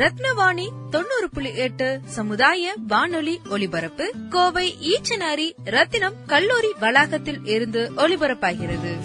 ரத்னவாணி தொண்ணூறு புள்ளி எட்டு சமுதாய வானொலி ஒலிபரப்பு. கோவை ஈச்சனாரி ரத்தினம் கல்லூரி வளாகத்தில் இருந்து ஒலிபரப்பாகிறது.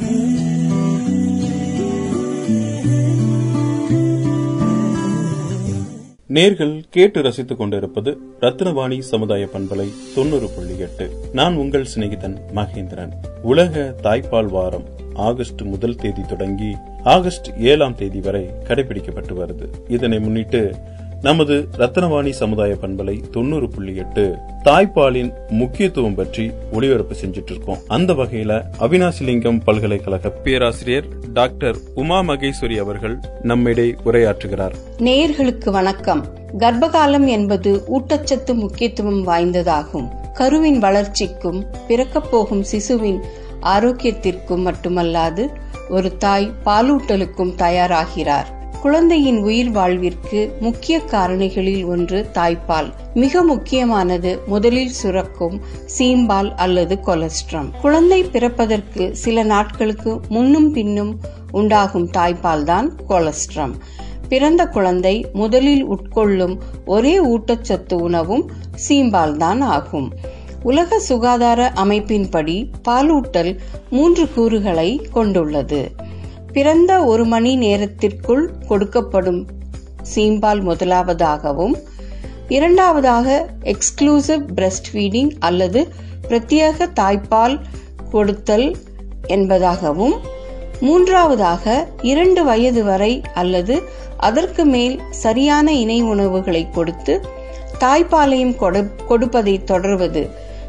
நேர்கள் கேட்டு ரசித்துக் கொண்டிருப்பது ரத்னவாணி சமுதாய பண்பலை தொண்ணூறு புள்ளி எட்டு. நான் உங்கள் சிநேகிதன் மகேந்திரன். உலக தாய்ப்பால் வாரம் ஆகஸ்ட் முதல் தேதி தொடங்கி ஆகஸ்ட் ஏழாம் தேதி வரை கடைபிடிக்கப்பட்டு வருது. இதனை முன்னிட்டு நமது ரத்னவாணி சமுதாய பண்பலை தொண்ணூறு புள்ளி எட்டு தாய்ப்பாலின் முக்கியத்துவம் பற்றி ஒளிபரப்பு செஞ்சுட்டு இருக்கோம் அந்த வகையில அவினாசிலிங்கம் பல்கலைக்கழக பேராசிரியர் டாக்டர் உமா மகேஸ்வரி அவர்கள் நம்மிடையே உரையாற்றுகிறார். நேயர்களுக்கு வணக்கம். கர்ப்பகாலம் என்பது ஊட்டச்சத்து முக்கியத்துவம் வாய்ந்ததாகும். கருவின் வளர்ச்சிக்கும் பிறக்கப் போகும் சிசுவின் ஆரோக்கியத்திற்கும் மட்டுமல்லாது ஒரு தாய் பாலூட்டலுக்கும் தயாராகிறார். குழந்தையின் உயிர் வாழ்விற்கு முக்கிய காரணிகளில் ஒன்று தாய்ப்பால். மிக முக்கியமானது முதலில் சுரக்கும் சீம்பால் அல்லது கொலஸ்ட்ரம். குழந்தை பிறப்பதற்கு சில நாட்களுக்கு முன்னும் பின்னும் உண்டாகும் தாய்ப்பால் தான் கொலஸ்ட்ரம். பிறந்த குழந்தை முதலில் உட்கொள்ளும் ஒரே ஊட்டச்சத்து உணவும் சீம்பால் தான் ஆகும். உலக சுகாதார அமைப்பின்படி பாலூட்டல் மூன்று கூறுகளை கொண்டுள்ளது. பிறந்த ஒரு மணி நேரத்திற்குள் கொடுக்கப்படும் சீம்பால் முதலாவதாகவும் இரண்டாவதாக எக்ஸ்க்ளூசிவ் பிரஸ்ட் ஃபீடிங் அல்லது பிரத்யேக தாய்ப்பால் கொடுத்தல் என்பதாகவும் மூன்றாவதாக இரண்டு வயது வரை அல்லது அதற்கு மேல் சரியான இணை உணவுகளை கொடுத்து தாய்ப்பாலையும் கொடுப்பதை தொடர்வது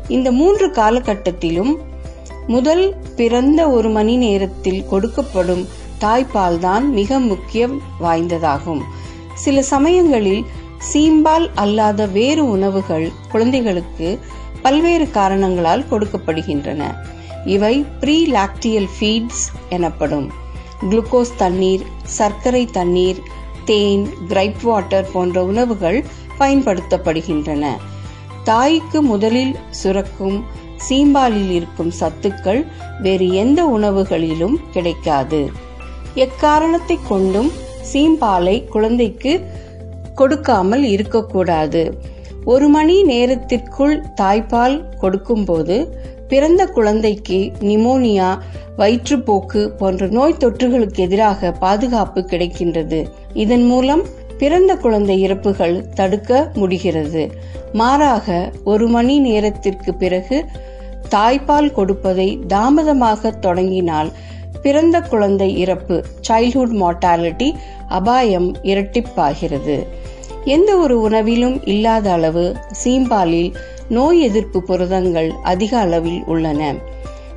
இந்த மூன்று காலகட்டத்திலும் முதல் பிறந்த ஒரு மணி நேரத்தில் கொடுக்கப்படும் தாய்ப்பால் தான் மிக முக்கியம் வாய்ந்ததாகும். சில சமயங்களில் சீம்பால் அல்லாத வேறு உணவுகள் குழந்தைகளுக்கு பல்வேறு காரணங்களால் கொடுக்கப்படுகின்றன. இவை ப்ரீ லாக்டியல் ஃபீட்ஸ் எனப்படும். குளுக்கோஸ் தண்ணீர் சர்க்கரை தண்ணீர் தேன் கிரைப் வாட்டர் போன்ற உணவுகள் பயன்படுத்தப்படுகின்றன. தாய்க்கு முதலில் சுரக்கும் சீம்பாலில் இருக்கும் சத்துக்கள் வேறு எந்த உணவுகளிலும் கிடைக்காது. எக்காரணத்தை கொண்டும் சீம்பாலை குழந்தைக்கு கொடுக்காமல் இருக்கக்கூடாது. ஒரு மணி நேரத்திற்குள் தாய்ப்பால் கொடுக்கும்போது பிறந்த குழந்தைக்கு நிமோனியா வயிற்றுப்போக்கு போன்ற நோய் தொற்றுகளுக்கு எதிராக பாதுகாப்பு கிடைக்கின்றது. இதன் மூலம் பிறந்த குழந்தை இறப்புகள் தடுக்க முடிகிறது. மாறாக ஒரு மணி நேரத்திற்கு பிறகு தாய்ப்பால் கொடுப்பதை தாமதமாக தொடங்கினால் பிறந்த குழந்தை இறப்பு சைல்ட்ஹுட் மார்டாலிட்டி அபாயம் இரட்டிப்பாகிறது. எந்த ஒரு உணவிலும் இல்லாத அளவு சீம்பாலில் நோய் எதிர்ப்பு புரதங்கள் அதிக அளவில் உள்ளன.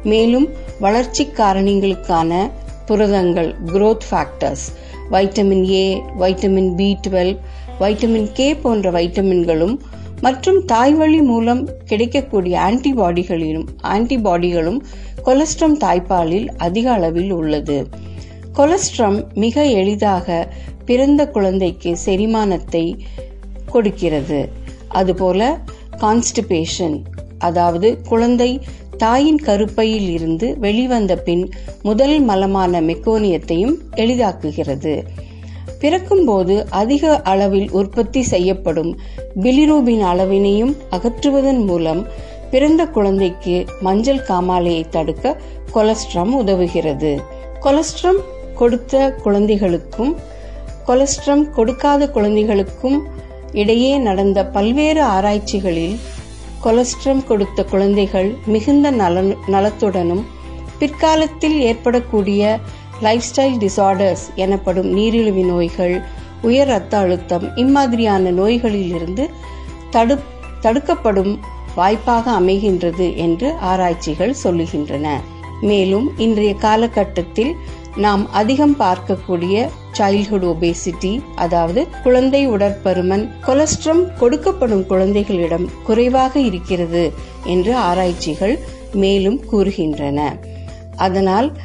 மேலும் வளர்ச்சி காரணிகளுக்கான புரதங்கள் growth factors vitamin A vitamin B twelve vitamin K போன்ற வைட்டமின்களும் மற்றும் தாய்வழி மூலம் கிடைக்கக்கூடிய ஆன்டிபாடிகளிலும் ஆன்டிபாடிகளும் கொலஸ்ட்ரம் தாய்ப்பாலில் அதிக அளவில் உள்ளது. கொலஸ்ட்ரம் மிக எளிதாக பிறந்த குழந்தைக்கு செரிமானத்தை கொடுக்கிறது. அதுபோல கான்ஸ்டிபேஷன் அதாவது குழந்தை தாயின் கருப்பையில் இருந்து வெளிவந்த பின் முதல் மலமான மெக்கோனியத்தையும் எளிதாக்குகிறது. பிறக்கும்போது அதிக அளவில் உற்பத்தி செய்யப்படும் பிலிரூபின் அளவினையும் அகற்றுவதன் மூலம் பிறந்த குழந்தைக்கு மஞ்சள் காமாலையை தடுக்க கொலஸ்ட்ரம் உதவுகிறது. கொலஸ்ட்ரம் கொடுத்த குழந்தைகளுக்கும் கொலஸ்ட்ரம் கொடுக்காத குழந்தைகளுக்கும் இடையே நடந்த பல்வேறு ஆராய்ச்சிகளில் கொலஸ்ட்ரம் கொடுத்த குழந்தைகள் மிகுந்த நலன் நலத்துடனும் பிற்காலத்தில் ஏற்படக்கூடிய லைஃப் ஸ்டைல் டிசார்டர்ஸ் எனப்படும் நீரிழிவு நோய்கள் உயர் ரத்த அழுத்தம் இம்மாதிரியான நோய்களில் இருந்து தடு தடுக்கப்படும் வாய்ப்பாக அமைகின்றது என்று ஆராய்ச்சிகள் சொல்லுகின்றன. மேலும் இன்றைய காலகட்டத்தில் நாம் அதிகம் பார்க்கக்கூடிய சைல்ட்ஹுட் ஒபேசிட்டி அதாவது குழந்தை உடற்பருமன் கொலஸ்ட்ரம் கொடுக்கப்படும் குழந்தைகளிடம் குறைவாக இருக்கிறது என்று ஆராய்ச்சிகள் மேலும் கூறுகின்றன. அதனால்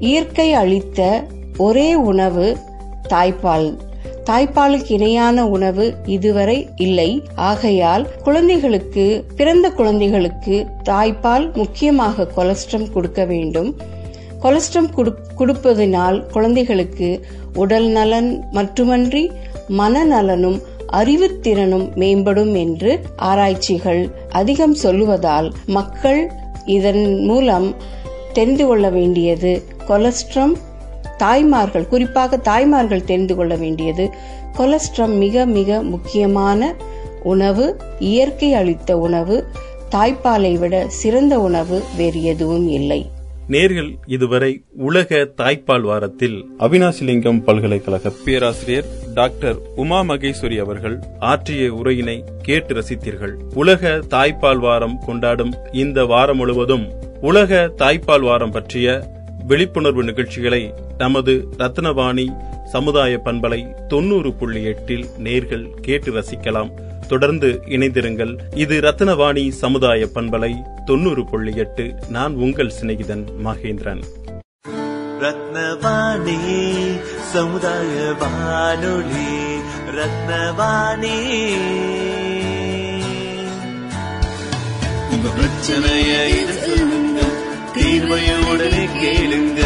இயற்கை அளித்த ஒரே உணவு தாய்ப்பால். தாய்ப்பாலுக்கு இணையான உணவு இதுவரை இல்லை. ஆகையால் குழந்தைகளுக்கு பிறந்த குழந்தைகளுக்கு தாய்ப்பால் முக்கியமாக கொலஸ்ட்ரம் கொடுக்க வேண்டும். கொலஸ்ட்ரம் கொடுப்பதனால் குழந்தைகளுக்கு உடல் நலன் மட்டுமன்றி மனநலனும் அறிவுத்திறனும் மேம்படும் என்று ஆராய்ச்சிகள் அதிகம் சொல்லுவதால் மக்கள் இதன் மூலம் தெரிந்து கொள்ள வேண்டியது கொலஸ்ட்ரம் தாய்மார்கள் குறிப்பாக தாய்மார்கள் தெரிந்து கொள்ள வேண்டியது கொலஸ்ட்ரம் மிக மிக முக்கியமான உணவு இயற்கை அளித்த உணவு தாய்ப்பாலை விட சிறந்த உணவு வேறு எதுவும் இல்லை. நேர்கள் இதுவரை உலக தாய்ப்பால் வாரத்தில் அவினாசிலிங்கம் பல்கலைக்கழக பேராசிரியர் டாக்டர் உமா மகேஸ்வரி அவர்கள் ஆற்றிய உரையினை கேட்டு ரசித்தீர்கள். உலக தாய்ப்பால் வாரம் கொண்டாடும் இந்த வாரம் முழுவதும் உலக தாய்ப்பால் வாரம் பற்றிய விழிப்புணர்வு நிகழ்ச்சிகளை நமது ரத்னவாணி சமுதாய பண்பலை தொண்ணூறு புள்ளி எட்டில் நேர்கள் கேட்டு ரசிக்கலாம். தொடர்ந்து இணைந்திருங்கள். இது ரத்னவாணி சமுதாய பண்பலை தொண்ணூறு புள்ளி எட்டு. நான் உங்கள் சிநேகிதன் மகேந்திரன். ரத்னவாணி சமுதாய வானொலி ரத்னவாணி. உங்க பிரச்சனைய இது சொல்லுங்க தீர்வைய உடனே கேளுங்க.